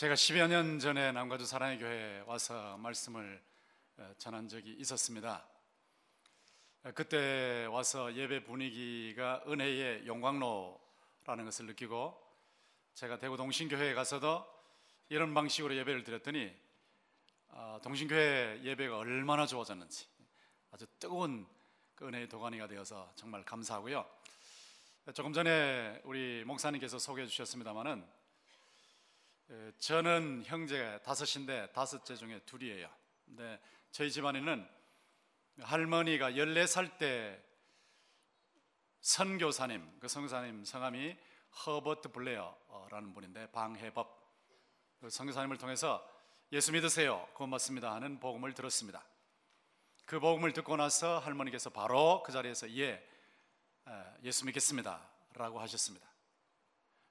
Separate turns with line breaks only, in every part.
제가 10여 년 전에 남가주 사랑의 교회에 와서 말씀을 어, 전한 적이 있었습니다. 어, 그때 와서 예배 분위기가 은혜의 영광로라는 것을 느끼고 제가 대구 동신교회에 가서도 이런 방식으로 예배를 드렸더니 어, 동신교회 예배가 얼마나 좋아졌는지 아주 뜨거운 그 은혜의 도가니가 되어서 정말 감사하고요. 조금 전에 우리 목사님께서 소개해 주셨습니다마는 저는 형제 다섯인데 다섯째 중에 둘이에요. 근데 저희 집안에는 할머니가 14살 때 선교사님, 그 선교사님 성함이 허버트 블레어라는 분인데 방해법 그 선교사님을 통해서 예수 믿으세요. 고맙습니다 하는 복음을 들었습니다. 그 복음을 듣고 나서 할머니께서 바로 그 자리에서 예, 예수 믿겠습니다 라고 하셨습니다.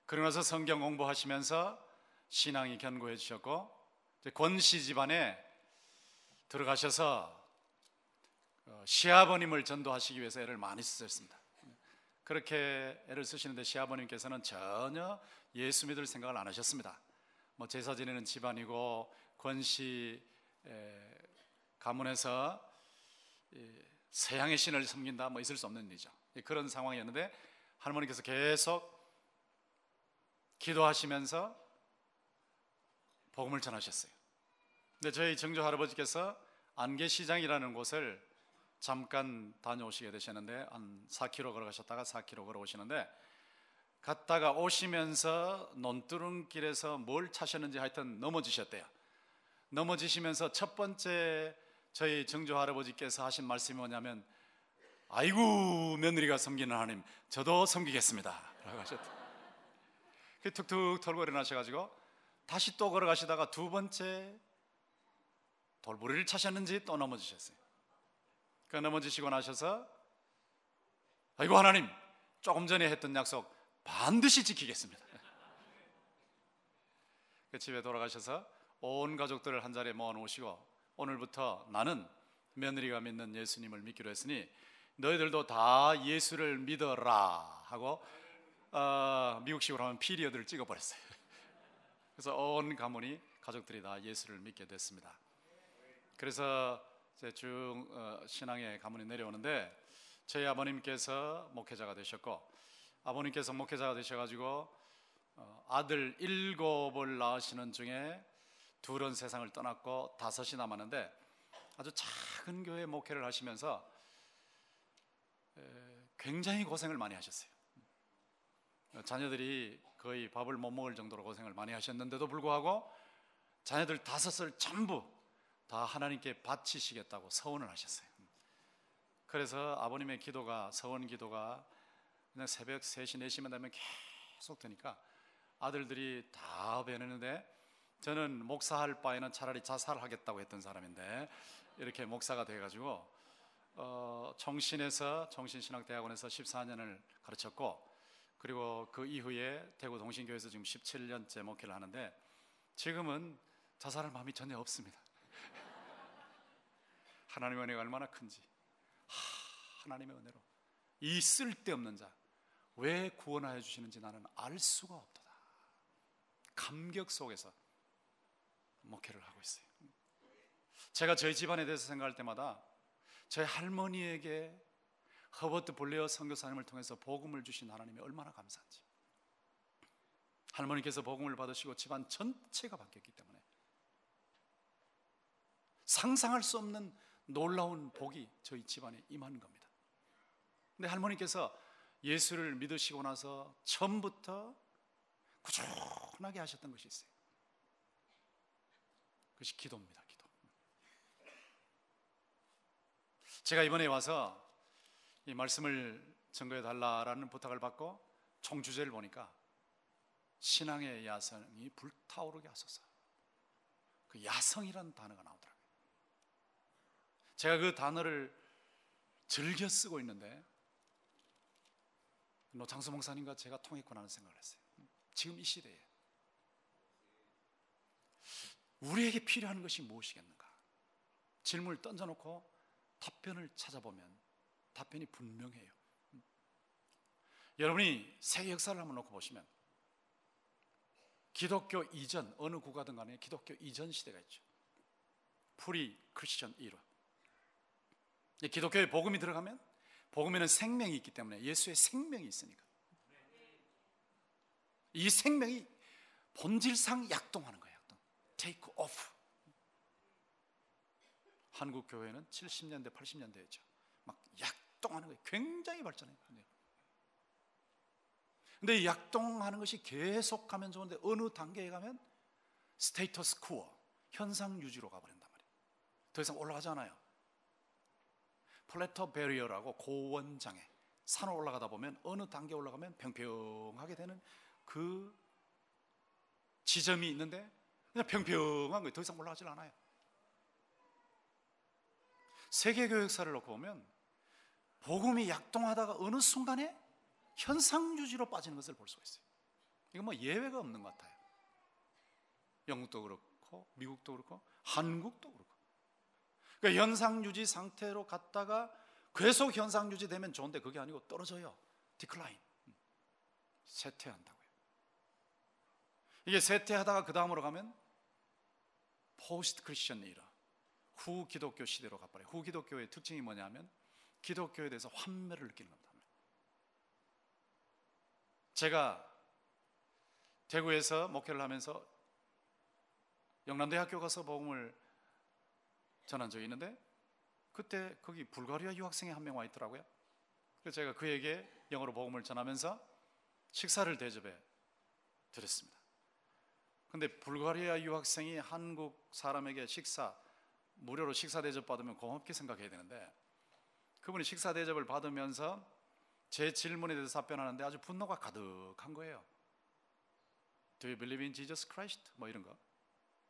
그러고 나서 성경 공부하시면서 신앙이 견고해 주셨고 권씨 집안에 들어가셔서 어, 시아버님을 전도하시기 위해서 애를 많이 쓰셨습니다. 그렇게 애를 쓰시는데 시아버님께서는 전혀 예수 믿을 생각을 안 하셨습니다. 뭐 제사 지내는 집안이고 권씨 가문에서 서양의 신을 섬긴다 뭐 있을 수 없는 일이죠. 그런 상황이었는데 할머니께서 계속 기도하시면서 복음을 전하셨어요. 근데 저희 정조 할아버지께서 안개시장이라는 곳을 잠깐 다녀오시게 되셨는데 한 4km 걸어가셨다가 4km 걸어오시는데 갔다가 오시면서 논두렁길에서 뭘 차셨는지 하여튼 넘어지셨대요. 넘어지시면서 첫 번째 저희 정조 할아버지께서 하신 말씀이 뭐냐면 아이고 며느리가 섬기는 하나님 저도 섬기겠습니다 라고 하셨대요. 툭툭 털고 일어나셔가지고 다시 또 걸어가시다가 두 번째 돌부리를 차셨는지 또 넘어지셨어요. 그 넘어지시고 나셔서 아이고 하나님 조금 전에 했던 약속 반드시 지키겠습니다. 그 집에 돌아가셔서 온 가족들을 한 자리에 모아 놓으시고 오늘부터 나는 며느리가 믿는 예수님을 믿기로 했으니 너희들도 다 예수를 믿어라 하고 어, 미국식으로 하면 피리어드를 찍어버렸어요. 그래서 온 가문이 가족들이 다 예수를 믿게 됐습니다. 그래서 쭉 어, 신앙의 가문이 내려오는데 저희 아버님께서 목회자가 되셨고 아버님께서 목회자가 되셔가지고 어, 아들 일곱을 낳으시는 중에 둘은 세상을 떠났고 다섯이 남았는데 아주 작은 교회 목회를 하시면서 굉장히 고생을 많이 하셨어요. 자녀들이 거의 밥을 못 먹을 정도로 고생을 많이 하셨는데도 불구하고 자녀들 다섯을 전부 다 하나님께 바치시겠다고 서원을 하셨어요. 그래서 아버님의 기도가 서원 기도가 그냥 새벽 3시 4시만 되면 계속 되니까 아들들이 다 배내는데 저는 목사할 바에는 차라리 자살하겠다고 했던 사람인데 이렇게 목사가 돼가지고 어, 정신에서 정신신학대학원에서 14년을 가르쳤고 그리고 그 이후에 대구 동신교회에서 지금 17년째 목회를 하는데 지금은 자살할 마음이 전혀 없습니다. 하나님의 은혜가 얼마나 큰지 하, 하나님의 은혜로 이 쓸데없는 자 왜 구원하여 주시는지 나는 알 수가 없도다. 감격 속에서 목회를 하고 있어요. 제가 저희 집안에 대해서 생각할 때마다 저희 할머니에게 허버트 볼레어 선교사님을 통해서 복음을 주신 하나님이 얼마나 감사한지. 할머니께서 복음을 받으시고 집안 전체가 바뀌었기 때문에 상상할 수 없는 놀라운 복이 저희 집안에 임한 겁니다. 근데 할머니께서 예수를 믿으시고 나서 처음부터 꾸준하게 하셨던 것이 있어요. 그것이 기도입니다, 기도. 제가 이번에 와서 이 말씀을 증거해 달라라는 부탁을 받고 총주제를 보니까 신앙의 야성이 불타오르게 하소서. 그 야성이라는 단어가 나오더라고요. 제가 그 단어를 즐겨 쓰고 있는데 노창수 목사님과 제가 통했구나 하는 생각을 했어요. 지금 이 시대에 우리에게 필요한 것이 무엇이겠는가? 질문을 던져놓고 답변을 찾아보면 답변이 분명해요. 여러분이 세계 역사를 한번 놓고 보시면 기독교 이전 어느 국가든 간에 기독교 이전 시대가 있죠. Pre-Christian era. 기독교에 복음이 들어가면 복음에는 생명이 있기 때문에 예수의 생명이 있으니까 이 생명이 본질상 약동하는 거예요. 약동. Take off. 한국 교회는 70년대, 80년대였죠. 막 약동하는 거예요. 굉장히 발전해요. 근데 이 약동하는 것이 계속하면 좋은데 어느 단계에 가면 status quo, 현상 유지로 가버린단 말이에요. 더 이상 올라가지 않아요. plateau barrier라고 고원 장애. 산을 올라가다 보면 어느 단계 올라가면 평평하게 되는 그 지점이 있는데 그냥 평평한 거예요. 더 이상 올라가질 않아요. 세계 교역사를 놓고 보면 복음이 약동하다가 어느 순간에 현상 유지로 빠지는 것을 볼 수가 있어요. 이거 뭐 예외가 없는 것 같아요. 영국도 그렇고 미국도 그렇고 한국도 그렇고. 그러니까 현상 유지 상태로 갔다가 계속 현상 유지 되면 좋은데 그게 아니고 떨어져요. Decline. 쇠퇴한다고요. 이게 쇠퇴하다가 그 다음으로 가면 post-Christian era 후 기독교 시대로 가버려요. 후 기독교의 특징이 뭐냐면 기독교에 대해서 환멸을 느끼는 겁니다. 제가 대구에서 목회를 하면서 영남대학교 가서 복음을 전한 적이 있는데 그때 거기 불가리아 유학생이 한 명 와 있더라고요. 그래서 제가 그에게 영어로 복음을 전하면서 식사를 대접해 드렸습니다. 근데 불가리아 유학생이 한국 사람에게 식사 무료로 식사 대접 받으면 고맙게 생각해야 되는데 그분이 식사 대접을 받으면서 제 질문에 대해서 답변하는데 아주 분노가 가득한 거예요. Do you believe in Jesus Christ? 뭐 이런 거.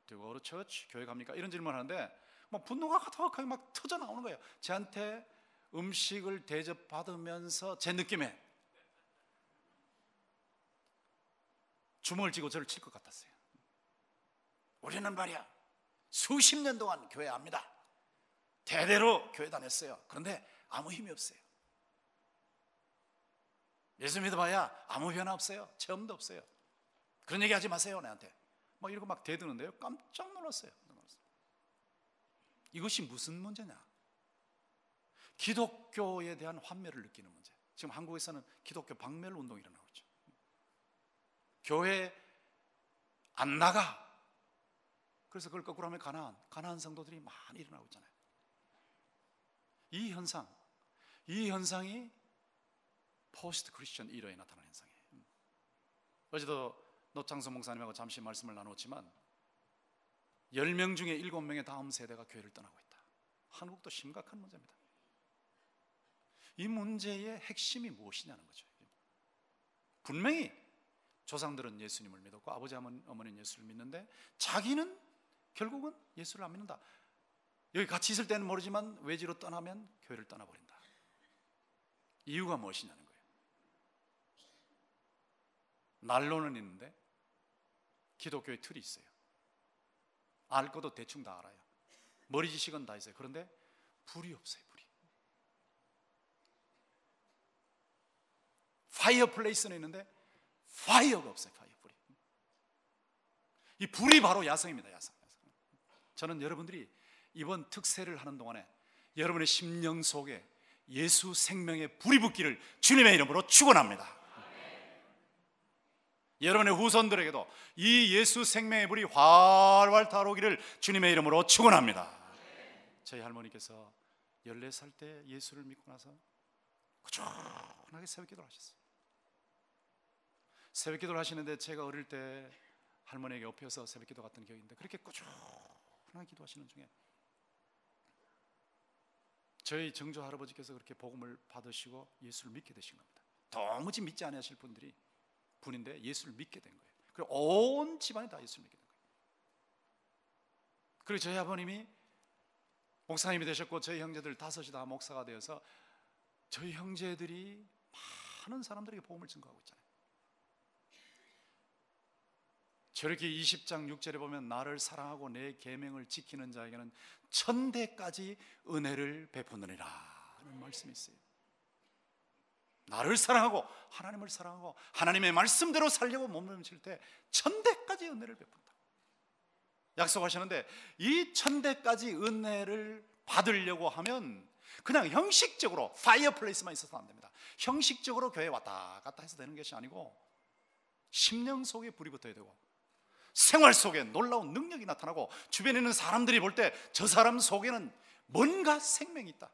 Do you go to church? 교회 갑니까? 이런 질문 하는데 뭐 분노가 가득하게 막 터져 나오는 거예요. 저한테 음식을 대접받으면서 제 느낌에 주먹을 쥐고 저를 칠 것 같았어요. 우리는 말이야 수십 년 동안 교회 합니다. 대대로 교회 다녔어요. 그런데 아무 힘이 없어요. 예수 믿어봐야 아무 변화 없어요. 체험도 없어요. 그런 얘기 하지 마세요, 나한테. 막 이러고 막 대드는데요. 깜짝 놀랐어요. 이것이 무슨 문제냐? 기독교에 대한 환멸을 느끼는 문제. 지금 한국에서는 기독교 박멸 운동이 일어나고 있죠. 교회 안 나가. 그래서 그걸 거꾸로 하면 가난한, 가난한 성도들이 많이 일어나고 있잖아요. 이 현상, 이 현상이 포스트 크리스천 이러에 나타나는 현상이에요. 음. 어제도 노창성 목사님하고 잠시 말씀을 나눴지만 10명 중에 7명의 다음 세대가 교회를 떠나고 있다. 한국도 심각한 문제입니다. 이 문제의 핵심이 무엇이냐는 거죠. 분명히 조상들은 예수님을 믿었고 아버지 어머니는 예수를 믿는데 자기는 결국은 예수를 안 믿는다. 여기 같이 있을 때는 모르지만 외지로 떠나면 교회를 떠나버린다. 이유가 무엇이냐는 거예요. 난로는 있는데 기독교의 틀이 있어요. 알 것도 대충 다 알아요. 머리 지식은 다 있어요. 그런데 불이 없어요, 불이. fireplace는 있는데 fire가 없어요, fire 불이. 이 불이 바로 야성입니다, 야성. 저는 여러분들이 이번 특세를 하는 동안에 여러분의 심령 속에 예수 생명의 불이 붙기를 주님의 이름으로 축원합니다. 여러분의 후손들에게도 이 예수 생명의 불이 활활 타오르기를 주님의 이름으로 축원합니다. 저희 할머니께서 14살 때 예수를 믿고 나서 꾸준하게 새벽 기도를 하셨어요. 새벽 기도를 하시는데 제가 어릴 때 할머니에게 엎여서 새벽 기도 갔던 기억이 있는데 그렇게 꾸준하게 기도하시는 중에 저희 정조 할아버지께서 그렇게 복음을 받으시고 예수를 믿게 되신 겁니다. 도무지 믿지 않으실 분들이 분인데 예수를 믿게 된 거예요. 그리고 온 집안이 다 예수를 믿게 된 거예요. 그리고 저희 아버님이 목사님이 되셨고 저희 형제들 다섯이 다 목사가 되어서 저희 형제들이 많은 사람들에게 복음을 증거하고 있잖아요. 저렇게 20장 6절에 보면 나를 사랑하고 내 계명을 지키는 자에게는 천대까지 은혜를 베푸느니라 하는 말씀이 있어요. 나를 사랑하고 하나님을 사랑하고 하나님의 말씀대로 살려고 몸부림칠 때 천대까지 은혜를 베푼다. 약속하셨는데 이 천대까지 은혜를 받으려고 하면 그냥 형식적으로 fireplace만 있어서 안 됩니다. 형식적으로 교회 왔다 갔다 해서 되는 것이 아니고 심령 속에 불이 붙어야 되고 생활 속에 놀라운 능력이 나타나고 주변에 있는 사람들이 볼 때 저 사람 속에는 뭔가 생명이 있다.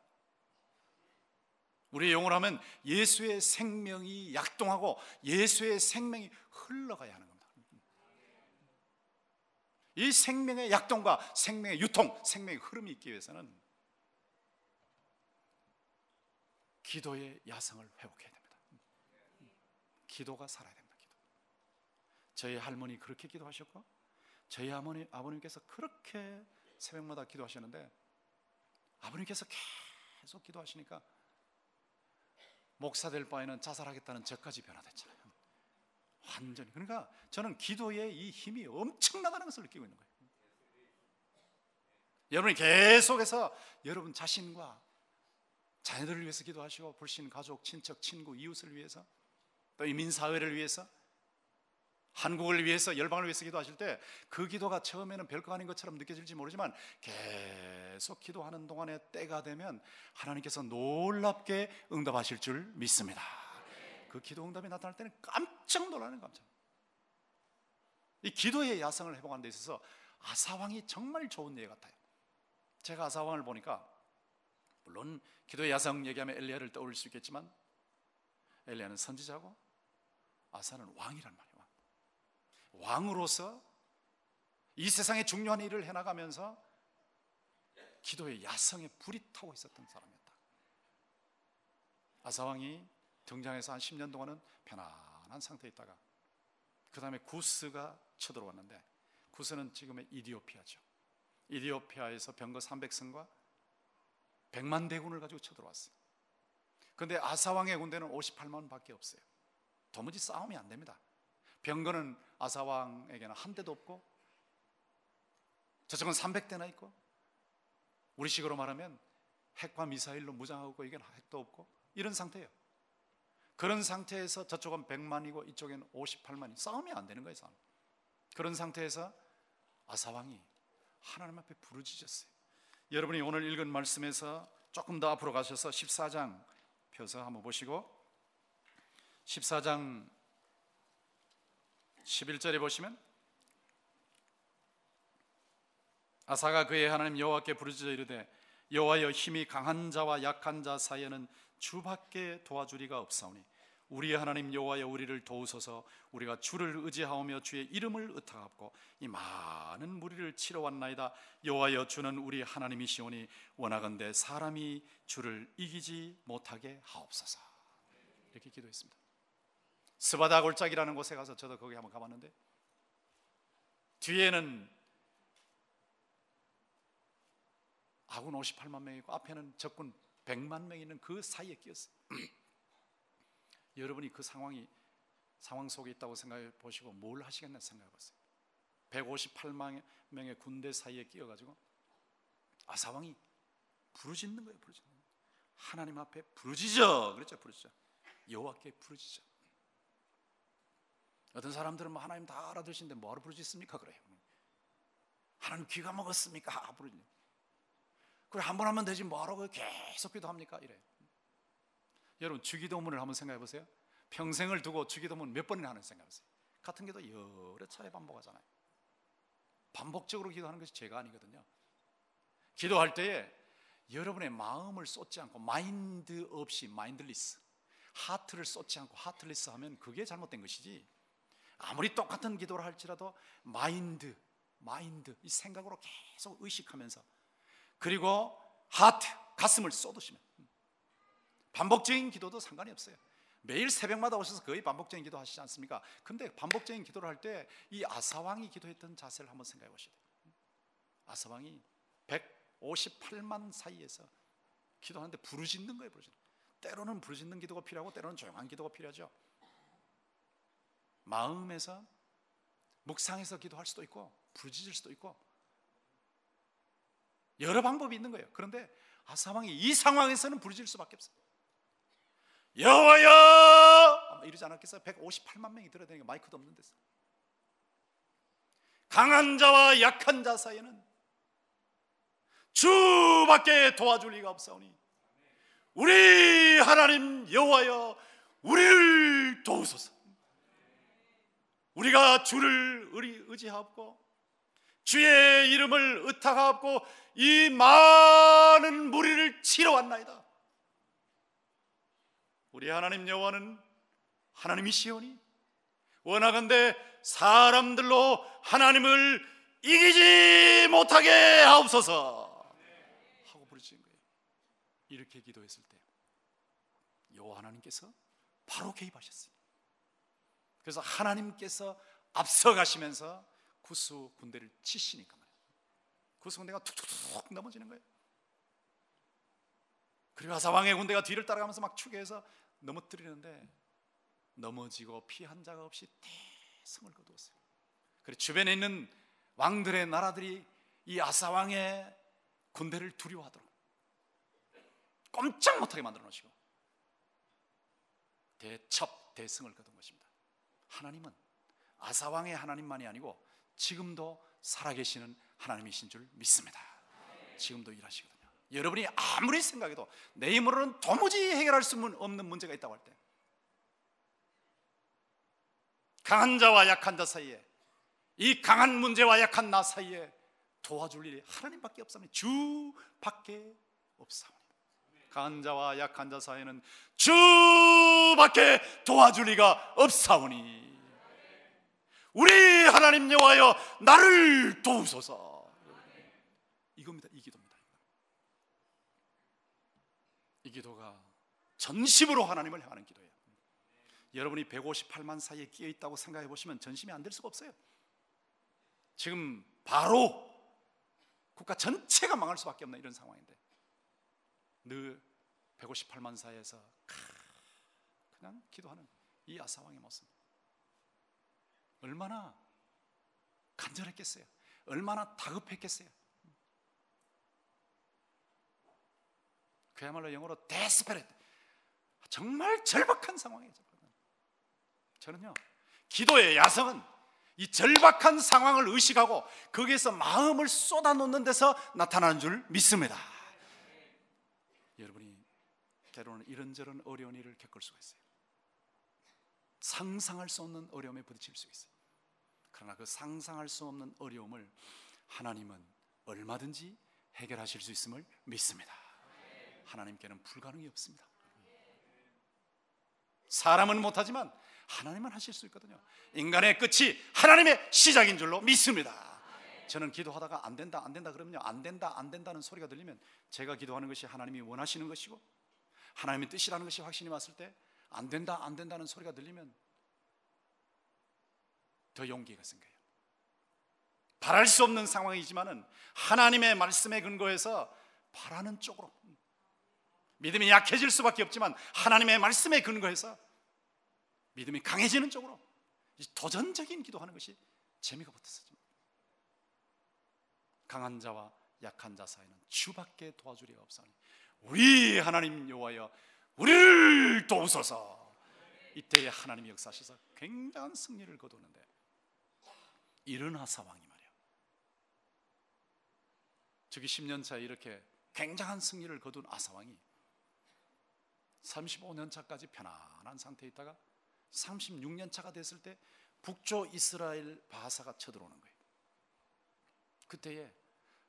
우리의 용어로 하면 예수의 생명이 약동하고 예수의 생명이 흘러가야 하는 겁니다. 이 생명의 약동과 생명의 유통, 생명의 흐름이 있기 위해서는 기도의 야성을 회복해야 됩니다. 기도가 살아야 됩니다. 저희 할머니 그렇게 기도하셨고, 저희 아버님, 아버님께서 그렇게 새벽마다 기도하셨는데, 아버님께서 계속 기도하시니까 목사 될 바에는 자살하겠다는 저까지 변화됐잖아요. 완전히. 그러니까 저는 기도의 이 힘이 엄청나다는 것을 느끼고 있는 거예요. 여러분이 계속해서 여러분 자신과 자녀들을 위해서 기도하시고 불신 가족, 친척, 친구, 이웃을 위해서 또 이민 사회를 위해서 한국을 위해서 열방을 위해서 기도하실 때 그 기도가 처음에는 별거 아닌 것처럼 느껴질지 모르지만 계속 기도하는 동안에 때가 되면 하나님께서 놀랍게 응답하실 줄 믿습니다. 그 기도 응답이 나타날 때는 깜짝 놀라는 깜짝. 이 기도의 야성을 회복하는 데 있어서 아사왕이 정말 좋은 예 같아요. 제가 아사왕을 보니까 물론 기도의 야성 얘기하면 엘리야를 떠올릴 수 있겠지만 엘리야는 선지자고 아사는 왕이란 말이에요. 왕으로서 이 세상의 중요한 일을 해나가면서 기도의 야성에 불이 타고 있었던 사람이었다. 아사왕이 등장해서 한 10년 동안은 편안한 상태에 있다가 그 다음에 구스가 쳐들어왔는데 구스는 지금의 이디오피아죠. 이디오피아에서 병거 300승과 100만 대군을 가지고 쳐들어왔어요. 그런데 아사왕의 군대는 58만 밖에 없어요. 도무지 싸움이 안 됩니다. 병거는 아사왕에게는 한 대도 없고 저쪽은 300대나 있고 우리 식으로 말하면 핵과 미사일로 무장하고 이게 핵도 없고 이런 상태예요. 그런 상태에서 저쪽은 100만이고 이쪽에는 58만이 싸움이 안 되는 거예요, 싸움. 그런 상태에서 아사왕이 하나님 앞에 부르짖었어요. 여러분이 오늘 읽은 말씀에서 조금 더 앞으로 가셔서 14장 펴서 한번 보시고 14장 11절에 보시면 아사가 그의 하나님 여호와께 부르짖어 이르되 여호와여 힘이 강한 자와 약한 자 사이에는 주밖에 도와주리가 없사오니 우리 하나님 여호와여 우리를 도우소서. 우리가 주를 의지하오며 주의 이름을 의탁하고 이 많은 무리를 치러 왔나이다. 여호와여 주는 우리 하나님이시오니 원하건대 사람이 주를 이기지 못하게 하옵소서. 이렇게 기도했습니다 스바다 골짜기라는 곳에 가서 저도 거기 한번 가봤는데 뒤에는 아군 58만 명이고 앞에는 적군 100만 명이 있는 그 사이에 끼었어요. 여러분이 그 상황이 상황 속에 있다고 생각해 보시고 뭘 하시겠나 생각해 보세요. 158만 명의 군대 사이에 끼어 가지고 아사왕이 부르짖는 거예요, 부르짖는. 하나님 앞에 부르짖어. 그랬죠, 부르짖어. 여호와께 부르짖어. 어떤 사람들은 뭐 하나님 다 알아들으시는데 뭐하러 부르짖습니까? 그래요. 하나님 귀가 먹었습니까? 부르짖. 그래 한 번 하면 되지 뭐하러 계속 기도합니까? 이래. 여러분 주기도문을 한번 생각해 보세요. 평생을 두고 주기도문 몇 번이나 하는 생각해 보세요. 같은 기도 여러 차례 반복하잖아요. 반복적으로 기도하는 것이 죄가 아니거든요. 기도할 때에 여러분의 마음을 쏟지 않고 마인드 없이 mindless heart를 쏟지 않고 heartless 하면 그게 잘못된 것이지 아무리 똑같은 기도를 할지라도 mind, mind 이 생각으로 계속 의식하면서 그리고 하트, 가슴을 쏟으시면 반복적인 기도도 상관이 없어요. 매일 새벽마다 오셔서 거의 반복적인 기도 하시지 않습니까? 근데 반복적인 기도를 할 때 이 아사왕이 기도했던 자세를 한번 생각해 봐요. 아사왕이 158만 사이에서 기도하는데 부르짖는 거예요, 부르짖는. 때로는 부르짖는 기도가 필요하고 때로는 조용한 기도가 필요하죠. 마음에서 묵상해서 기도할 수도 있고 부르짖을 수도 있고 여러 방법이 있는 거예요. 그런데 아사왕이 이 상황에서는 부르짖을 수밖에 없어요. 여호와여 이러지 않았겠어요? 158만 명이 들어다니까 마이크도 없는 데서 강한 자와 약한 자 사이에는 주밖에 도와줄 리가 없사오니 우리 하나님 여호와여 우리를 도우소서 우리가 주를 의지하옵고 주의 이름을 의탁하옵고 이 많은 무리를 치러 왔나이다 우리 하나님 여호와는 하나님이시오니 원하건대 사람들로 하나님을 이기지 못하게 하옵소서 하고 부르짖은 거예요. 이렇게 기도했을 때 여호와 하나님께서 바로 개입하셨어요. 그래서 하나님께서 앞서가시면서 구스 군대를 치시니까 말이에요. 구스 군대가 툭툭툭 넘어지는 거예요. 그리고 아사왕의 군대가 뒤를 따라가면서 막 추계해서 넘어뜨리는데 넘어지고 피 한 자가 없이 대성을 거두었어요. 그리고 주변에 있는 왕들의 나라들이 이 아사왕의 군대를 두려워하도록 꼼짝 못하게 만들어 놓으시고 대첩 대승을 거둔 것입니다. 하나님은 아사왕의 하나님만이 아니고 지금도 살아계시는 하나님이신 줄 믿습니다. 지금도 일하시거든요. 여러분이 아무리 생각해도 내 힘으로는 도무지 해결할 수 없는 문제가 있다고 할 때, 강한 자와 약한 자 사이에 이 강한 문제와 약한 나 사이에 도와줄 일이 하나님밖에 없사오니 주밖에 없사오니 강한 자와 약한 자 사이에는 주밖에 도와줄 리가 없사오니. 우리 하나님 여호와여 나를 도우소서. 이겁니다 이 기도입니다. 이 기도가 전심으로 하나님을 향하는 기도예요. 여러분이 158만 사이에 끼어 있다고 생각해 보시면 전심이 안 될 수가 없어요. 지금 바로 국가 전체가 망할 수밖에 없는 이런 상황인데 늘 158만 사이에서 그냥 기도하는 이 아사왕의 모습. 얼마나 간절했겠어요. 얼마나 다급했겠어요. 그야말로 영어로 데스페레트 정말 절박한 상황이에요 저는요 기도의 야성은 이 절박한 상황을 의식하고 거기에서 마음을 쏟아놓는 데서 나타나는 줄 믿습니다. 때로는 이런저런 어려운 일을 겪을 수가 있어요. 상상할 수 없는 어려움에 부딪힐 수 있어요. 그러나 그 상상할 수 없는 어려움을 하나님은 얼마든지 해결하실 수 있음을 믿습니다. 하나님께는 불가능이 없습니다. 사람은 못하지만 하나님만 하실 수 있거든요. 인간의 끝이 하나님의 시작인 줄로 믿습니다. 저는 기도하다가 안 된다, 안 된다 그러면요. 안 된다, 안 된다는 소리가 들리면 제가 기도하는 것이 하나님이 원하시는 것이고 하나님의 뜻이라는 것이 확신이 왔을 때 안 된다, 안 된다는 소리가 들리면 더 용기가 생겨요. 바랄 수 없는 상황이지만은 하나님의 말씀에 근거해서 바라는 쪽으로 믿음이 약해질 수밖에 없지만 하나님의 말씀에 근거해서 믿음이 강해지는 쪽으로 도전적인 기도하는 것이 재미가 붙었어요. 강한 자와 약한 자 사이는 주밖에 도와줄 리가 없사니 우리 하나님 여호와여 우리를 도우소서. 이때에 하나님이 역사하셔서 굉장한 승리를 거두는데 일어나사 왕이 말이야. 저기 10년 차에 이렇게 굉장한 승리를 거둔 아사 왕이 35년 차까지 편안한 상태에 있다가 36년 차가 됐을 때 북조 이스라엘 바사가 쳐들어오는 거예요. 그때에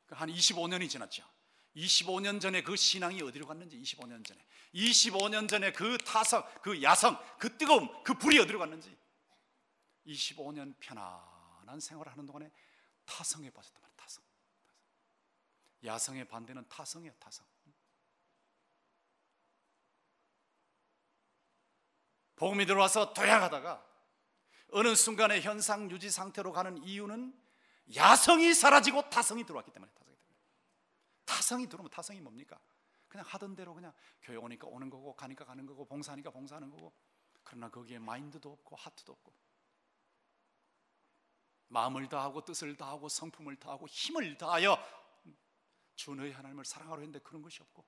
그한 25년이 지났죠. 25년 전에 그 신앙이 어디로 갔는지 25년 전에 25년 전에 그 타성, 그 야성, 그 뜨거움, 그 불이 어디로 갔는지 25년 편안한 생활을 하는 동안에 타성에 빠졌단 말이에요. 타성. 야성의 반대는 타성이에요. 타성. 복음이 들어와서 도약하다가 어느 순간에 현상 유지 상태로 가는 이유는 야성이 사라지고 타성이 들어왔기 때문에 타성이 들어오면 타성이 뭡니까? 그냥 하던 대로 그냥 교회 오니까 오는 거고 가니까 가는 거고 봉사하니까 봉사하는 거고 그러나 거기에 마인드도 없고 하트도 없고 마음을 다하고 뜻을 다하고 성품을 다하고 힘을 다하여 주 너희 하나님을 사랑하려 했는데 그런 것이 없고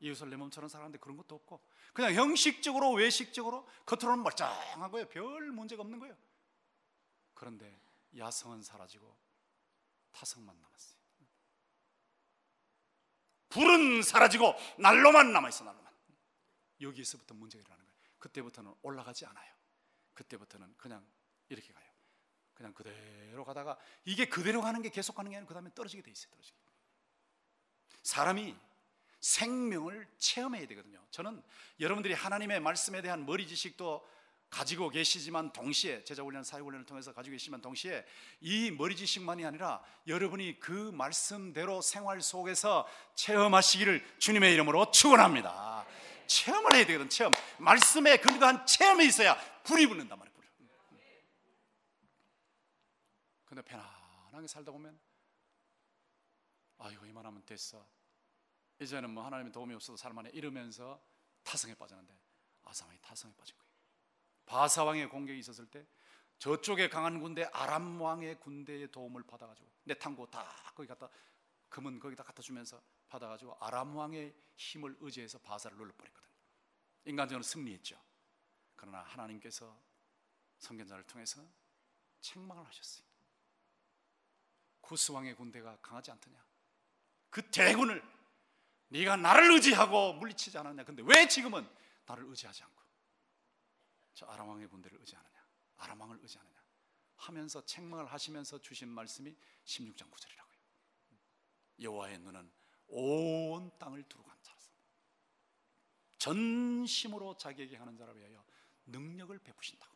이웃을 내 몸처럼 사는데 그런 것도 없고 그냥 형식적으로 외식적으로 겉으로는 멀쩡한 거예요. 별 문제가 없는 거예요. 그런데 야성은 사라지고 타성만 남았어요. 불은 사라지고 난로만 남아 있어 난로만. 여기에서부터 문제가 일어나는 거예요. 그때부터는 올라가지 않아요. 그때부터는 그냥 이렇게 가요. 그냥 그대로 가다가 이게 그대로 가는 게 계속 가는 게 아니고 그다음에 떨어지게 돼 있어요. 떨어지게. 사람이 생명을 체험해야 되거든요. 저는 여러분들이 하나님의 말씀에 대한 머리 지식도 가지고 계시지만 동시에 제자 훈련, 사회 훈련을 통해서 가지고 계시지만 동시에 이 머리 지식만이 아니라 여러분이 그 말씀대로 생활 속에서 체험하시기를 주님의 이름으로 축원합니다. 체험을 해야 되거든. 체험. 말씀에 근거한 체험이 있어야 불이 붙는단 말이에요. 불. 근데 편안하게 살다 보면 아이고 이만하면 됐어. 이제는 뭐 하나님의 도움이 없어도 살만해 이러면서 타성에 빠졌는데 아상이 타성에 빠진 거예요. 바사 왕의 공격이 있었을 때 저쪽에 강한 군대 아람 왕의 군대의 도움을 받아가지고 내 탕고 다 거기 갖다 금은 거기다 갖다 주면서 받아가지고 아람 왕의 힘을 의지해서 바사를 눌러버렸거든요. 인간적으로 승리했죠. 그러나 하나님께서 성견자를 통해서 책망을 하셨어요. 구스 왕의 군대가 강하지 않더냐? 그 대군을 네가 나를 의지하고 물리치지 않았냐? 근데 왜 지금은 나를 의지하지 않고 저 아람 왕의 군대를 의지하느냐? 아람 왕을 의지하느냐? 하면서 책망을 하시면서 주신 말씀이 16장 9절이라고요. 여호와의 눈은 온 땅을 두루 감찰하사 전심으로 자기에게 하는 자를 위하여 능력을 베푸신다고.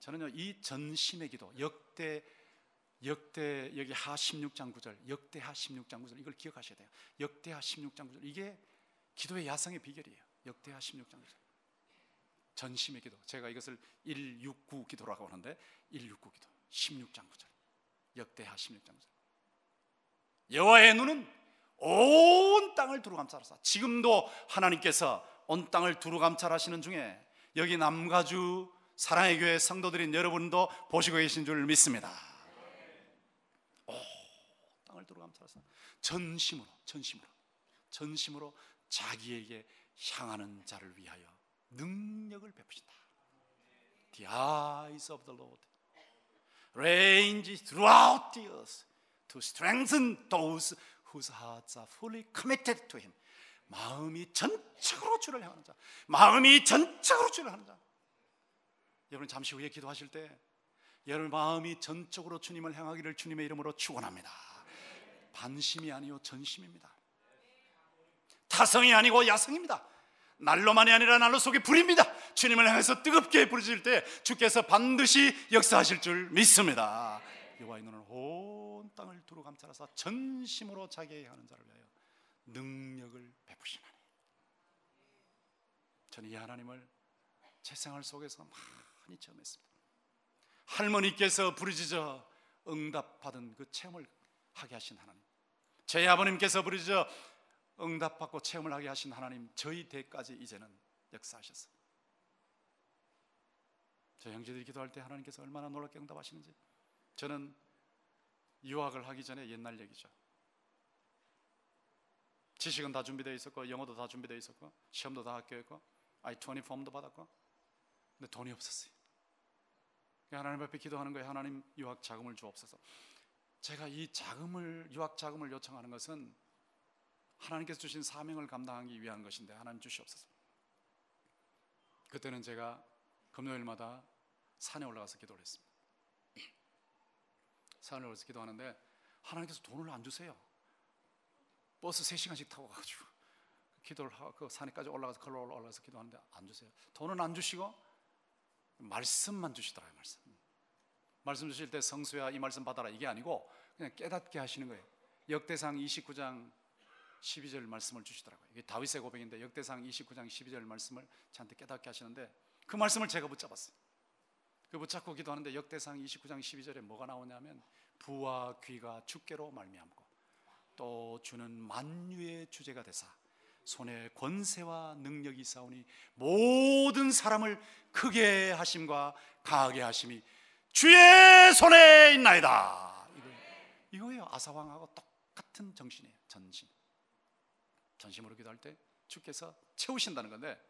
저는요 이 전심의 기도 역대 역대 여기 하 16장 9절 역대하 16장 9절 이걸 기억하셔야 돼요. 역대하 16장 9절 이게 기도의 야성의 비결이에요. 역대하 16장 9절 전심의 기도. 제가 이것을 169 기도라고 하는데 169 기도. 16장 9절. 역대하 16장 9절. 여호와의 눈은 온 땅을 두루 감찰하사. 지금도 하나님께서 온 땅을 두루 감찰하시는 중에 여기 남가주 사랑의 교회 성도들인 여러분도 보시고 계신 줄 믿습니다. 땅을 두루 감찰하사. 전심으로 전심으로 전심으로 자기에게 향하는 자를 위하여 능력을 베푸신다. The eyes of the Lord range throughout the earth to strengthen those whose hearts are fully committed to Him. 마음이 전적으로 주를 향하는 자, 마음이 전적으로 주를 하는 자. 여러분 잠시 후에 기도하실 때 여러분 마음이 전적으로 주님을 향하기를 주님의 이름으로 축원합니다. 반심이 아니요 전심입니다. 타성이 아니고 야성입니다. 날로만이 아니라 날로 속에 불입니다. 주님을 향해서 뜨겁게 부르실 때 주께서 반드시 역사하실 줄 믿습니다. 여호와 의 눈은 온 땅을 두루 감찰하사 전심으로 자기에게 하는 자를 위하여 능력을 베푸시나니. 저는 이 하나님을 제 생활 속에서 많이 체험했습니다. 할머니께서 부르짖어 응답받은 그 체험을 하게 하신 하나님. 저희 아버님께서 부르짖어 응답받고 체험을 하게 하신 하나님 저희 대까지 이제는 역사하셨어요. 저 형제들이 기도할 때 하나님께서 얼마나 놀랍게 응답하시는지 저는 유학을 하기 전에 옛날 얘기죠. 지식은 다 준비되어 있었고 영어도 다 준비되어 있었고 시험도 다 합격했고 I-20 폼도 받았고 근데 돈이 없었어요. 하나님 앞에 기도하는 거예요. 하나님 유학 자금을 주옵소서. 제가 이 자금을 유학 자금을 요청하는 것은 하나님께서 주신 사명을 감당하기 위한 것인데 하나님 주시옵소서. 그때는 제가 금요일마다 산에 올라가서 기도를 했습니다. 산에 올라가서 기도하는데 하나님께서 돈을 안 주세요. 버스 3시간씩 타고 가가지고 기도를 하고 그 산에까지 올라가서 걸어 올라가서 기도하는데 안 주세요. 돈은 안 주시고 말씀만 주시더라고요. 말씀. 말씀 주실 때 성수야 이 말씀 받아라 이게 아니고 그냥 깨닫게 하시는 거예요. 역대상 29장 12절 말씀을 주시더라고요. 이게 다윗의 고백인데 역대상 29장 12절 말씀을 저한테 깨닫게 하시는데 그 말씀을 제가 붙잡았어요. 그 붙잡고 기도하는데 역대상 29장 12절에 뭐가 나오냐면 부와 귀가 주께로 말미암고 또 주는 만유의 주제가 되사 손에 권세와 능력이 있사오니 모든 사람을 크게 하심과 강하게 하심이 주의 손에 있나이다. 이거, 이거예요. 아사왕하고 똑같은 정신이에요. 전심. 전심으로 기도할 때 주께서 채우신다는 건데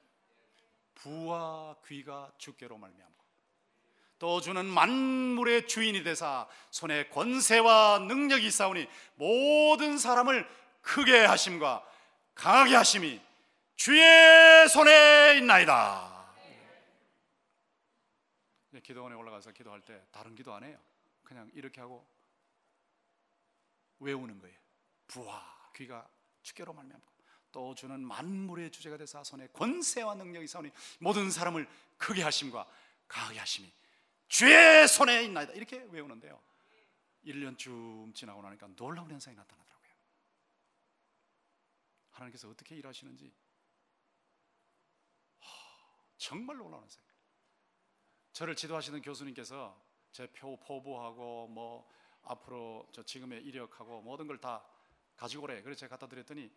부와 귀가 주께로 말미암고 또 주는 만물의 주인이 되사 손에 권세와 능력이 있사오니 모든 사람을 크게 하심과 강하게 하심이 주의 손에 있나이다. 기도원에 올라가서 기도할 때 다른 기도 안 해요. 그냥 이렇게 하고 외우는 거예요. 부와 귀가 주께로 말미암고 또 주는 만물의 주제가 되사 손에 권세와 능력이 사오니 모든 사람을 크게 하심과 강하게 하심이 주의 손에 있나이다. 이렇게 외우는데요. 1년쯤 지나고 나니까 놀라운 현상이 나타나더라고요. 하나님께서 어떻게 일하시는지 정말 놀라운 현상. 저를 지도하시는 교수님께서 제 표 포부하고 뭐 앞으로 저 지금의 이력하고 모든 걸 다 가지고 오래. 그래서 제가 갖다 드렸더니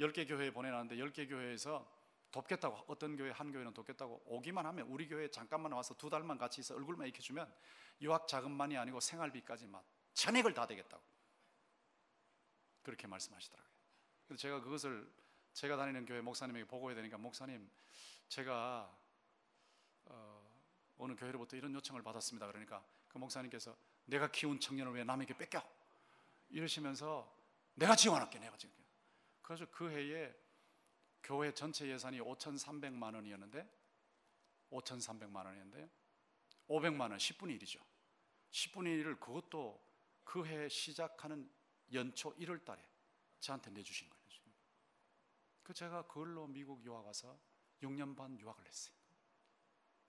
10개 교회에 보내놨는데 10개 교회에서 돕겠다고 어떤 교회 한 교회는 돕겠다고 오기만 하면 우리 교회 잠깐만 와서 두 달만 같이 있어 얼굴만 익혀주면 유학 자금만이 아니고 생활비까지 막 전액을 다 되겠다고 그렇게 말씀하시더라고요. 그래서 제가 그것을 제가 다니는 교회 목사님에게 보고해야 되니까 목사님 제가 어, 어느 교회로부터 이런 요청을 받았습니다. 그러니까 그 목사님께서 내가 키운 청년을 왜 남에게 뺏겨? 이러시면서 내가 지원할게 내가 지원. 그래서 그 해에 교회 전체 예산이 5,300만 원이었는데 5,300만 원이었는데 500만 원 10분의 1이죠. 10분의 1을 그것도 그 해 시작하는 연초 1월 달에 저한테 내주신 거예요. 그 제가 그걸로 미국 유학 와서 6년 반 유학을 했어요.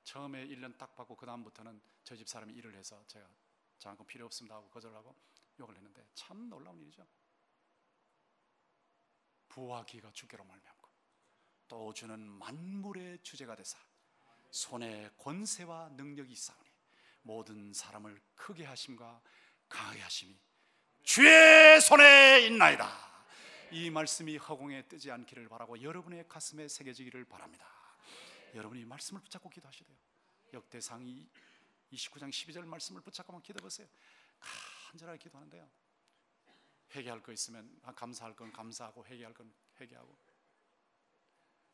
처음에 1년 딱 받고 그 다음부터는 저희 집 사람이 일을 해서 제가 장학금 필요 없습니다 하고 거절하고 유학을 했는데 참 놀라운 일이죠. 부와 기가 주께로 말미암고 또 주는 만물의 주제가 되사 손에 권세와 능력이 있사오니 모든 사람을 크게 하심과 강하게 하심이 주의 손에 있나이다. 이 말씀이 허공에 뜨지 않기를 바라고 여러분의 가슴에 새겨지기를 바랍니다. 여러분이 말씀을 붙잡고 기도하시대요. 역대상 29장 12절 말씀을 붙잡고만 기도하세요. 간절하게 기도하는데요. 회개할 거 있으면 감사할 건 감사하고 회개할 건 회개하고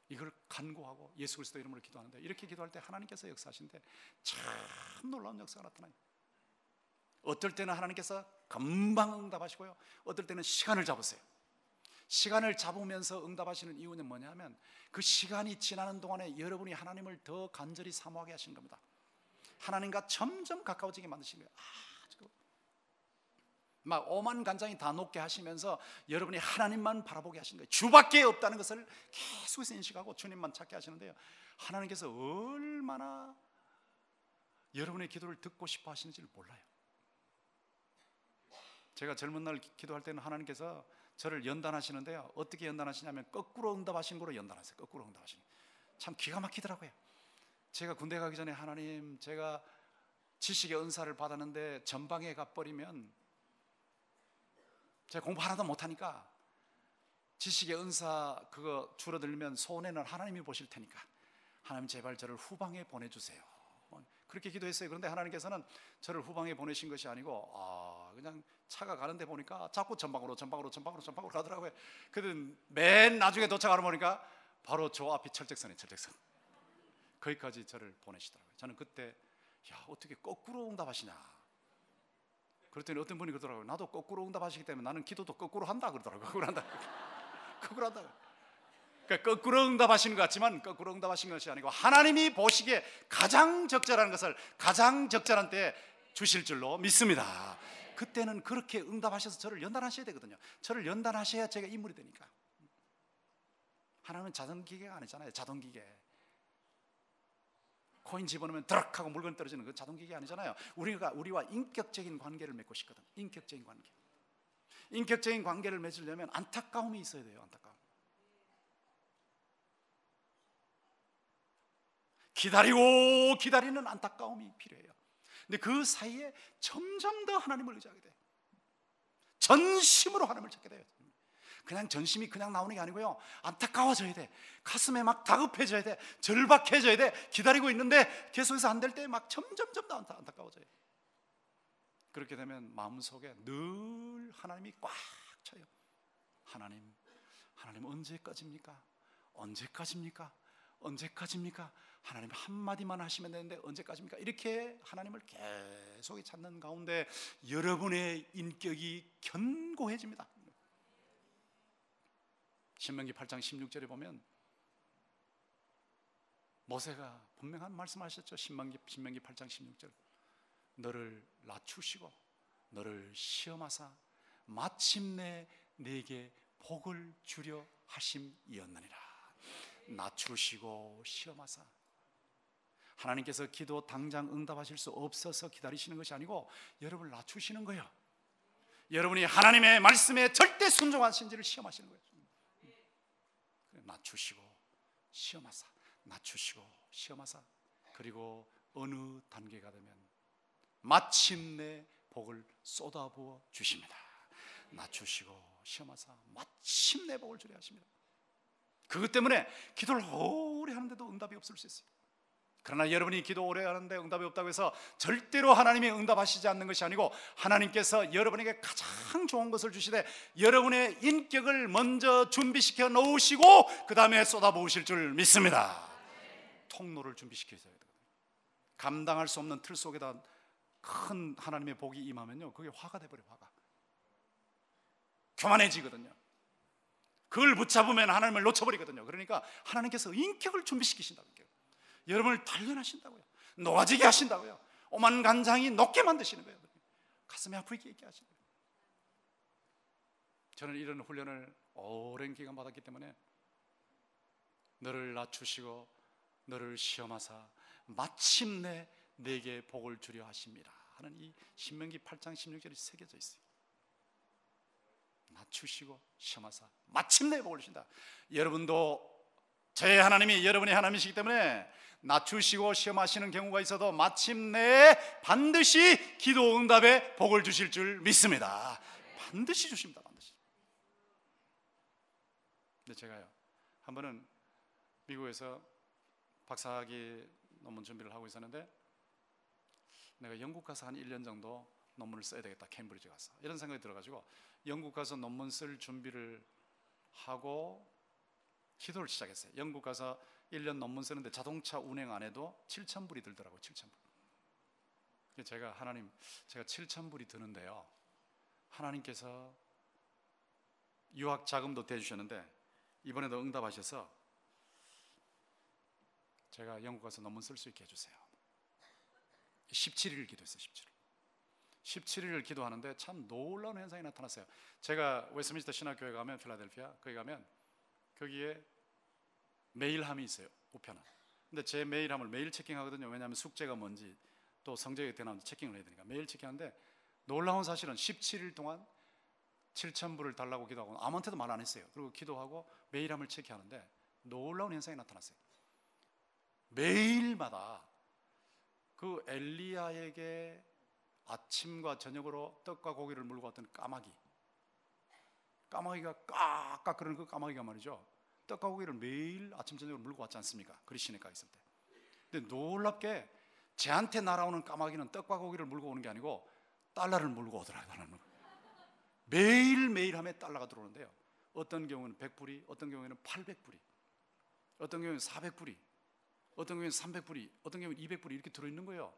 이걸 간구하고 예수 그리스도 이름으로 기도하는데 이렇게 기도할 때 하나님께서 역사하신데 참 놀라운 역사가 나타나요. 어떨 때는 하나님께서 금방 응답하시고요. 어떨 때는 시간을 잡으세요. 시간을 잡으면서 응답하시는 이유는 뭐냐면 그 시간이 지나는 동안에 여러분이 하나님을 더 간절히 사모하게 하신 겁니다. 하나님과 점점 가까워지게 만드신 거예요. 아, 막 오만 간장이 다 녹게 하시면서 여러분이 하나님만 바라보게 하신 거예요. 주밖에 없다는 것을 계속해서 인식하고 주님만 찾게 하시는데요. 하나님께서 얼마나 여러분의 기도를 듣고 싶어 하시는지를 몰라요. 제가 젊은 날 기도할 때는 하나님께서 저를 연단하시는데요. 어떻게 연단하시냐면 거꾸로 응답하신 거로 연단하세요. 거꾸로 응답하시는. 참 기가 막히더라고요. 제가 군대 가기 전에 하나님 제가 지식의 은사를 받았는데 전방에 가버리면 제가 공부 하나도 못하니까 지식의 은사 그거 줄어들면 손해는 하나님이 보실 테니까 하나님 제발 저를 후방에 보내주세요. 그렇게 기도했어요. 그런데 하나님께서는 저를 후방에 보내신 것이 아니고 아 그냥 차가 가는데 보니까 자꾸 전방으로 전방으로 전방으로 전방으로 가더라고요. 그든 맨 나중에 도착하러 보니까 바로 저 앞이 철책선이 철책선. 거기까지 저를 보내시더라고요. 저는 그때 야 어떻게 거꾸로 응답하시냐. 그랬더니 어떤 분이 그러더라고요. 나도 거꾸로 응답하시기 때문에 나는 기도도 거꾸로 한다 그러더라고요. 거꾸로 한다. 거꾸로 한다. 그러니까 거꾸로 응답하시는 것 같지만 거꾸로 응답하신 것이 아니고 하나님이 보시기에 가장 적절한 것을 가장 적절한 때에 주실 줄로 믿습니다. 그때는 그렇게 응답하셔서 저를 연단하셔야 되거든요. 저를 연단하셔야 제가 인물이 되니까. 하나님은 자동기계가 아니잖아요. 자동기계. 코인 집어넣으면 드럭 하고 물건 떨어지는 그 자동기계 아니잖아요. 우리가 우리와 인격적인 관계를 맺고 싶거든. 인격적인 관계. 인격적인 관계를 맺으려면 안타까움이 있어야 돼요. 안타까움. 기다리고 기다리는 안타까움이 필요해요. 근데 그 사이에 점점 더 하나님을 의지하게 돼. 전심으로 하나님을 찾게 돼요. 그냥 전심이 그냥 나오는 게 아니고요. 안타까워져야 돼. 가슴에 막 다급해져야 돼. 절박해져야 돼. 기다리고 있는데 계속해서 안 될 때 막 점점점 더 안타까워져요. 그렇게 되면 마음속에 늘 하나님이 꽉 차요. 하나님, 하나님 언제까지입니까? 언제까지입니까? 언제까지입니까? 하나님 한마디만 하시면 되는데 언제까지입니까? 이렇게 하나님을 계속 찾는 가운데 여러분의 인격이 견고해집니다. 신명기 8장 16절에 보면 모세가 분명한 말씀하셨죠. 신명기 신명기 8장 16절. 너를 낮추시고 너를 시험하사 마침내 내게 복을 주려 하심이었느니라. 낮추시고 시험하사 하나님께서 기도 당장 응답하실 수 없어서 기다리시는 것이 아니고 여러분을 낮추시는 거예요. 여러분이 하나님의 말씀에 절대 순종하신지를 시험하시는 거예요. 낮추시고 시험하사 낮추시고 시험하사 그리고 어느 단계가 되면 마침내 복을 쏟아부어 주십니다. 낮추시고 시험하사 마침내 복을 주려 하십니다. 그것 때문에 기도를 오래 하는데도 응답이 없을 수 있어요. 그러나 여러분이 기도 오래 하는데 응답이 없다고 해서 절대로 하나님이 응답하시지 않는 것이 아니고 하나님께서 여러분에게 가장 좋은 것을 주시되 여러분의 인격을 먼저 준비시켜 놓으시고 그 다음에 쏟아부으실 줄 믿습니다. 통로를 준비시켜야 돼요. 감당할 수 없는 틀 속에다 큰 하나님의 복이 임하면요, 그게 화가 돼버려 화가. 교만해지거든요. 그걸 붙잡으면 하나님을 놓쳐버리거든요. 그러니까 하나님께서 인격을 준비시키신다고. 여러분을 단련하신다고요. 노아지게 하신다고요. 오만 간장이 높게 만드시는 거예요. 가슴이 아프게 있게 하시는 거예요. 저는 이런 훈련을 오랜 기간 받았기 때문에 너를 낮추시고 너를 시험하사 마침내 내게 복을 주려 하십니다. 하는 이 신명기 8장 16절이 새겨져 있어요. 낮추시고 시험하사 마침내 복을 주신다. 여러분도 제 하나님이 여러분의 하나님이시기 때문에 낮추시고 시험하시는 경우가 있어도 마침내 반드시 기도 응답에 복을 주실 줄 믿습니다. 반드시 주십니다. 반드시. 근데 제가요 한 번은 미국에서 박사학위 논문 준비를 하고 있었는데 내가 영국 가서 한 1년 정도 논문을 써야 되겠다. 캠브리지 가서. 이런 생각이 들어 가지고 영국 가서 논문 쓸 준비를 하고 기도를 시작했어요. 영국 가서 1년 논문 쓰는데 자동차 운행 안 해도 7천 불이 들더라고요. 7천 불. 제가 하나님 제가 7천 불이 드는데요. 하나님께서 유학 자금도 대주셨는데 이번에도 응답하셔서 제가 영국 가서 논문 쓸 수 있게 해주세요. 17일 기도했어요. 17일. 17일을 기도하는데 참 놀라운 현상이 나타났어요. 제가 웨스민스터 신학교에 가면 필라델피아 거기 가면 거기에 메일함이 있어요. 우편함. 근데 제 메일함을 매일 체킹하거든요. 왜냐하면 숙제가 뭔지 또 성적이 되나 체킹을 해야 되니까 매일 체킹하는데 놀라운 사실은 17일 동안 7천 불을 달라고 기도하고 아무한테도 말 안 했어요. 그리고 기도하고 메일함을 체크하는데 놀라운 현상이 나타났어요. 매일마다 그 엘리야에게 아침과 저녁으로 떡과 고기를 물고 왔던 까마귀 까마귀가 깍깍 그러는 그 까마귀가 말이죠 떡과 고기를 매일 아침 저녁으로 물고 왔지 않습니까? 그리시네가 있을 때. 근데 놀랍게 제한테 날아오는 까마귀는 떡과 고기를 물고 오는 게 아니고 달러를 물고 오더라고요. 매일 매일 하면 달러가 들어오는데요. 어떤 경우는 100불이, 어떤 경우에는 800불이, 어떤 경우는 400불이, 어떤 경우는 300불이, 어떤 경우는 200불이 이렇게 들어있는 거예요.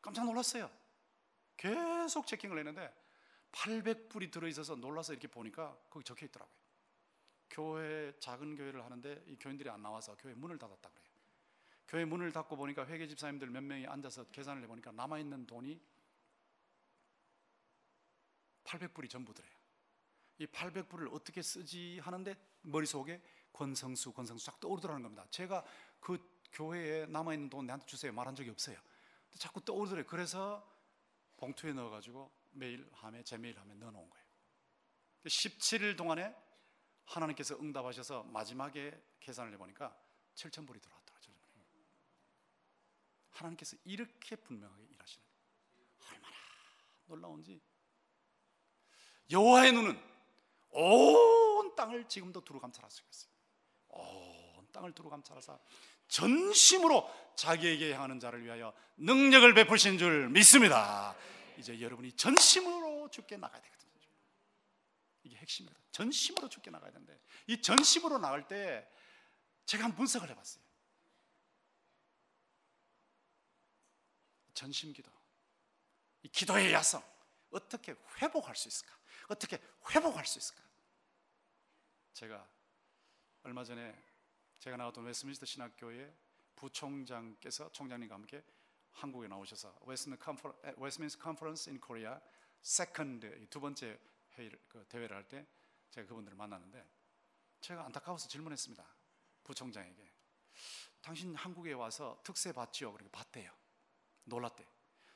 깜짝 놀랐어요. 계속 체킹을 했는데 800불이 들어있어서 놀라서 이렇게 보니까 거기 적혀 있더라고요. 교회 작은 교회를 하는데 이 교인들이 안 나와서 교회 문을 닫았다 그래요. 교회 문을 닫고 보니까 회계 집사님들 몇 명이 앉아서 계산을 해 보니까 남아 있는 돈이 800불이 전부더래요. 이 800불을 어떻게 쓰지 하는데 머릿속에 권성수 권성수 쫙 떠오르더라는 겁니다. 제가 그 교회에 남아 있는 돈 내한테 주세요 말한 적이 없어요. 자꾸 떠오르더래요. 그래서 봉투에 넣어 가지고 메일 함에 제 메일 함에 넣어 놓은 거예요. 17일 동안에 하나님께서 응답하셔서 마지막에 계산을 해보니까 7천 불이 들어왔더라고요. 하나님께서 이렇게 분명하게 일하시는 얼마나 놀라운지 여호와의 눈은 온 땅을 지금도 두루 감찰하시고 있어요. 온 땅을 두루 감찰하사 전심으로 자기에게 향하는 자를 위하여 능력을 베푸신 줄 믿습니다. 이제 여러분이 전심으로 죽게 나가야 되거든요. 이게 핵심이다. 전심으로 죽게 나가야 되는데 이 전심으로 나갈 때 제가 한번 분석을 해봤어요. 전심기도, 이 기도의 야성 어떻게 회복할 수 있을까? 어떻게 회복할 수 있을까? 제가 얼마 전에 제가 나왔던 웨스민스터 신학교의 부총장께서 총장님과 함께 한국에 나오셔서 Westminster Conference in Korea second 두 번째 회의를 그 대회를 할 때 제가 그분들을 만났는데 제가 안타까워서 질문했습니다. 부총장에게 당신 한국에 와서 특새 봤지요? 그렇게 봤대요. 놀랐대.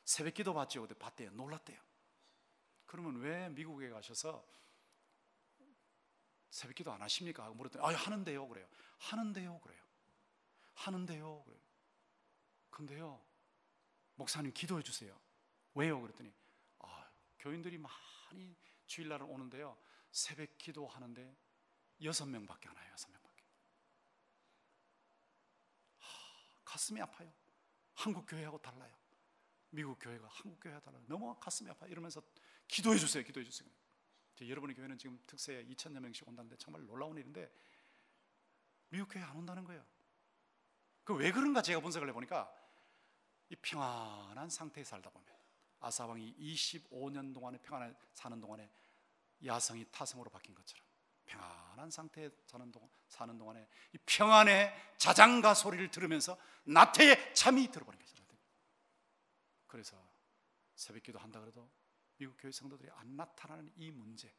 새벽 기도 봤지요? 근데 봤대요. 놀랐대요. 그러면 왜 미국에 가셔서 새벽 기도 안 하십니까? 하고 물었더니 안 하는데요 그래요. 하는데요 그래요. 하는데요 그래요. 근데요 목사님 기도해 주세요. 왜요? 그랬더니 아 교인들이 많이 주일날 오는데요 새벽 기도 하는데 여섯 명밖에 안 와요. 여섯 명밖에. 하, 가슴이 아파요. 한국 교회하고 달라요. 미국 교회가 한국 교회와 달라요. 너무 가슴이 아파. 이러면서 기도해 주세요. 기도해 주세요. 여러분의 교회는 지금 특세에 2천여 명씩 온다는데 정말 놀라운 일인데 미국 교회 안 온다는 거예요. 그 왜 그런가 제가 분석을 해보니까 이 평안한 상태에 살다 보면 아사 왕이 25년 동안에 평안에 사는 동안에 야성이 타성으로 바뀐 것처럼 평안한 상태에 사는 동안, 사는 동안에 이 평안의 자장가 소리를 들으면서 나태에 잠이 들어버린 거죠. 그래서 새벽기도 한다 그래도 미국 교회 성도들이 안 나타나는 이 문제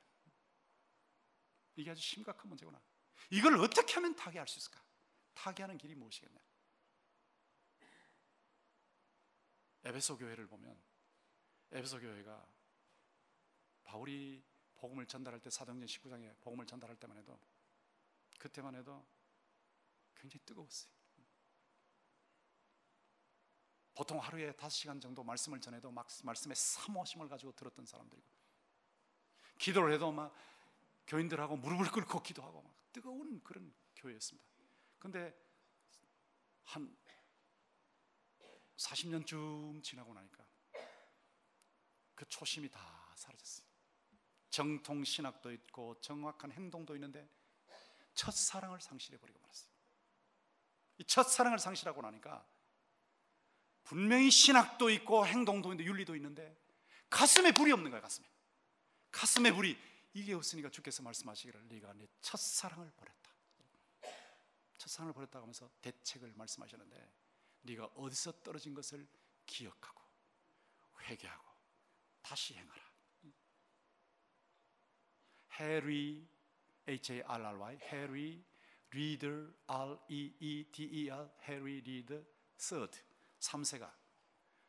이게 아주 심각한 문제구나. 이걸 어떻게 하면 타개할 수 있을까? 타개하는 길이 무엇이겠냐? 에베소 교회를 보면 에베소 교회가 바울이 복음을 전달할 때 사도행전 19장에 복음을 전달할 때만 해도 그때만 해도 굉장히 뜨거웠어요. 보통 하루에 다섯 시간 정도 말씀을 전해도 막 말씀에 사모심을 가지고 들었던 사람들이고 기도를 해도 막 교인들하고 무릎을 꿇고 기도하고 막 뜨거운 그런 교회였습니다. 근데 한 40년쯤 지나고 나니까 그 초심이 다 사라졌어요. 정통 신학도 있고 정확한 행동도 있는데 첫 사랑을 상실해 버리고 말았어요. 이 첫 사랑을 상실하고 나니까 분명히 신학도 있고 행동도 있는데 윤리도 있는데 가슴에 불이 없는 거야 가슴에 가슴에 불이 이게 없으니까 주께서 말씀하시기를 네가 네 첫 사랑을 버렸다 첫 사랑을 버렸다고 하면서 대책을 말씀하셨는데 네가 어디서 떨어진 것을 기억하고 회개하고 다시 행하라 해리 H A R R Y 해리 리더 R E E D E R 해리 리더 third 3세가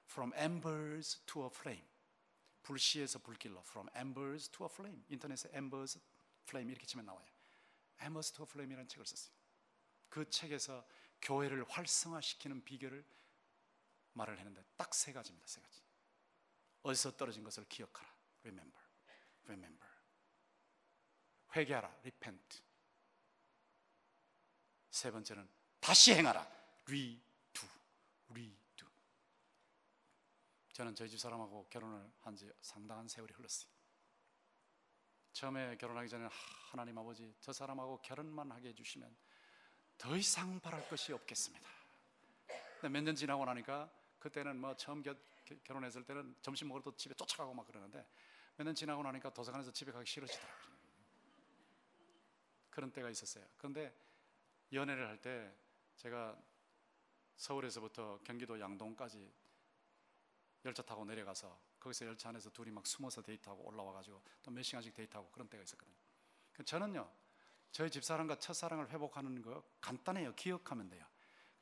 From embers to a flame 불씨에서 불길로 From embers to a flame 인터넷에 embers, flame 이렇게 치면 나와요 embers to a flame이라는 책을 썼어요 그 책에서 교회를 활성화시키는 비결을 말을 했는데 딱 세 가지입니다 세 가지 어디서 떨어진 것을 기억하라. Remember, remember. 회개하라. Repent. 세 번째는 다시 행하라. Redo, redo. 저는 저희 집 사람하고 결혼을 한 지 상당한 세월이 흘렀어요. 처음에 결혼하기 전에 하나님 아버지 저 사람하고 결혼만 하게 해주시면 더 이상 바랄 것이 없겠습니다. 몇년 지나고 나니까 그때는 뭐 처음 겨, 결혼했을 때는 점심 먹으러 또 집에 쫓아가고 막 그러는데 몇 년 지나고 나니까 도서관에서 집에 가기 싫어지더라고요. 그런 때가 있었어요. 그런데 연애를 할 때 제가 서울에서부터 경기도 양동까지 열차 타고 내려가서 거기서 열차 안에서 둘이 막 숨어서 데이트하고 올라와가지고 또 몇 시간씩 데이트하고 그런 때가 있었거든요. 그 저는요, 저희 집사람과 첫사랑을 회복하는 거 간단해요. 기억하면 돼요.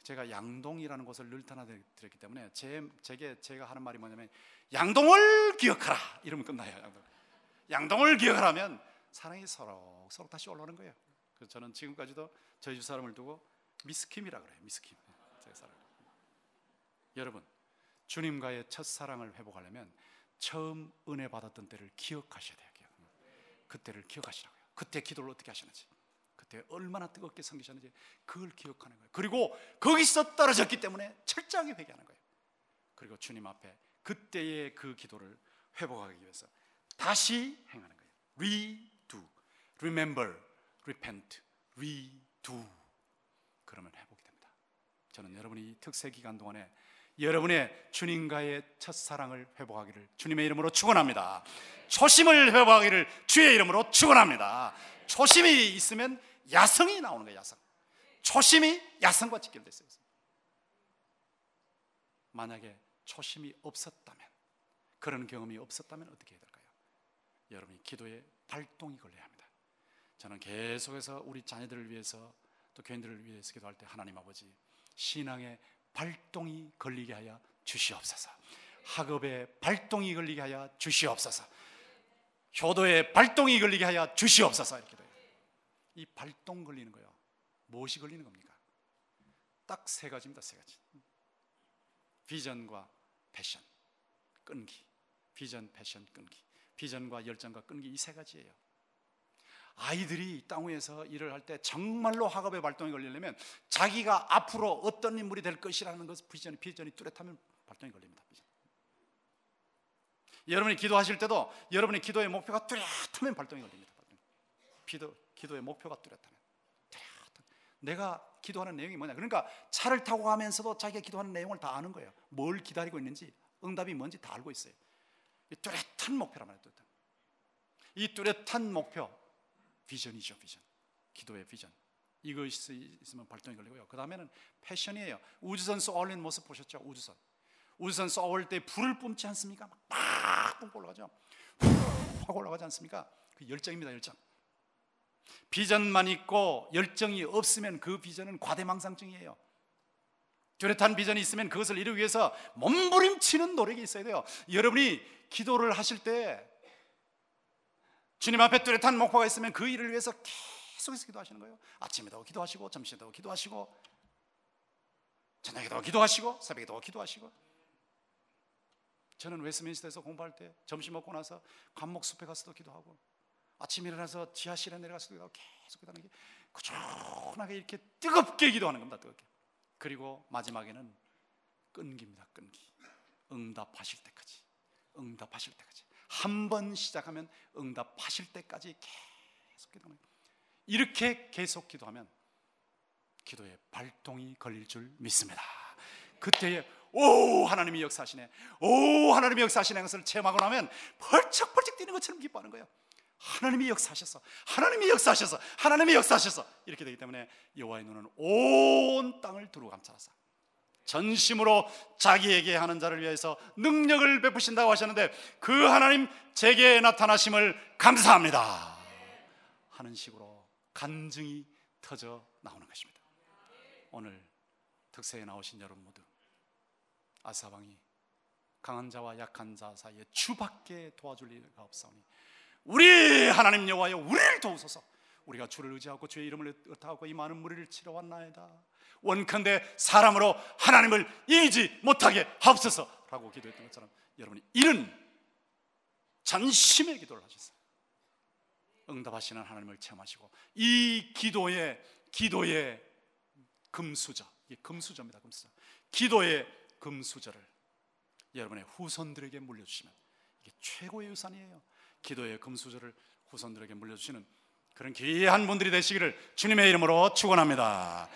제가 양동이라는 곳을 늘 떠나드렸기 때문에 제, 제게 제가 하는 말이 뭐냐면 양동을 기억하라 이러면 끝나요. 양동. 양동을 기억하라면 사랑이 서로 서로 다시 올라오는 거예요. 그래서 저는 지금까지도 저희 집 사람을 두고 미스킴이라 그래요. 미스킴. 제 사람. 여러분 주님과의 첫 사랑을 회복하려면 처음 은혜 받았던 때를 기억하셔야 돼요. 그때를 기억하시라고요. 그때 기도를 어떻게 하시는지, 그때 얼마나 뜨겁게 섬기셨는지 그걸 기억하는 거예요. 그리고 거기서 떨어졌기 때문에 철저하게 회개하는 거예요. 그리고 주님 앞에 그때의 그 기도를 회복하기 위해서 다시 행하는 거예요. redo. remember, repent, redo. 그러면 회복이 됩니다. 저는 여러분이 특세 기간 동안에 여러분의 주님과의 첫 사랑을 회복하기를 주님의 이름으로 축원합니다. 초심을 회복하기를 주의 이름으로 축원합니다. 초심이 있으면 야성이 나오는 거예요, 야성. 초심이 야성과 직결됐어요. 만약에 초심이 없었다면 그런 경험이 없었다면 어떻게 해야 될까요? 여러분이 기도에 발동이 걸려야 합니다. 저는 계속해서 우리 자녀들을 위해서 또 교인들을 위해서 기도할 때 하나님 아버지 신앙의 발동이 걸리게 하여 주시옵소서. 학업에 발동이 걸리게 하여 주시옵소서. 효도에 발동이 걸리게 하여 주시옵소서. 이렇게 돼요. 이 발동 걸리는 거요. 무엇이 걸리는 겁니까? 딱 세 가지입니다. 세 가지. 비전과 패션, 끈기. 비전, 패션, 끈기. 비전과 열정과 끈기 이 세 가지예요. 아이들이 땅 위에서 일을 할 때 정말로 학업의 발동이 걸리려면 자기가 앞으로 어떤 인물이 될 것이라는 것 비전이 비전이 뚜렷하면 발동이 걸립니다. 비전. 여러분이 기도하실 때도 여러분의 기도의 목표가 뚜렷하면 발동이 걸립니다. 기도 기도의 목표가 뚜렷하면 뚜렷한. 내가 기도하는 내용이 뭐냐? 그러니까 차를 타고 가면서도 자기가 기도하는 내용을 다 아는 거예요. 뭘 기다리고 있는지 응답이 뭔지 다 알고 있어요. 뚜렷한 목표란 말이에요. 뚜렷한. 이 뚜렷한 목표 비전이죠, 비전. 기도의 비전. 이것이 있으면 발동이 걸리고요. 그 다음에는 패션이에요. 우주선 쏘아올리는 모습 보셨죠? 우주선. 우주선 쏘아올 때 불을 뿜지 않습니까? 막 뿜고 올라가죠. 확 올라가지 않습니까? 그 열정입니다, 열정. 비전만 있고 열정이 없으면 그 비전은 과대망상증이에요. 뚜렷한 비전이 있으면 그것을 이루기 위해서 몸부림치는 노력이 있어야 돼요. 여러분이 기도를 하실 때 주님 앞에 뚜렷한 목표가 있으면 그 일을 위해서 계속해서 기도하시는 거예요. 아침에도 기도하시고 점심에도 기도하시고 저녁에도 기도하시고 새벽에도 기도하시고 저는 웨스민스터에서 공부할 때 점심 먹고 나서 관목 숲에 가서도 기도하고 아침 일어나서 지하실에 내려가서도 기도하고 계속 기도하는 게 꾸준하게 이렇게 뜨겁게 기도하는 겁니다. 뜨겁게. 그리고 마지막에는 끈기입니다. 끈기. 응답하실 때까지. 응답하실 때까지. 한 번 시작하면 응답하실 때까지 계속 기도하는 거예요. 이렇게 계속 기도하면 기도에 발동이 걸릴 줄 믿습니다. 그때에 오 하나님이 역사하시네, 오 하나님이 역사하시는 것을 체험하고 나면 펄쩍펄쩍 뛰는 것처럼 기뻐하는 거예요. 하나님이 역사하셔서, 하나님이 역사하셔서, 하나님이 역사하셔서 이렇게 되기 때문에 여호와의 눈은 온 땅을 두루 감찰하사 전심으로 자기에게 하는 자를 위해서 능력을 베푸신다고 하셨는데 그 하나님 제게 나타나심을 감사합니다. 하는 식으로 간증이 터져 나오는 것입니다. 오늘 특세에 나오신 여러분 모두 아사방이 강한 자와 약한 자 사이에 주밖에 도와줄 리가 없사오니 우리 하나님 여호와여 우리를 도우소서 우리가 주를 의지하고 주의 이름을 의탁하고 이 많은 무리를 치러 왔나이다 원컨대 사람으로 하나님을 이기지 못하게 하옵소서라고 기도했던 것처럼 여러분이 이런 전심의 기도를 하셨어요. 응답하시는 하나님을 체험하시고 이 기도의 기도의 금수저, 이 금수저입니다. 금수저. 기도의 금수저를 여러분의 후손들에게 물려주시면 이게 최고의 유산이에요. 기도의 금수저를 후손들에게 물려주시는 그런 귀한 분들이 되시기를 주님의 이름으로 축원합니다.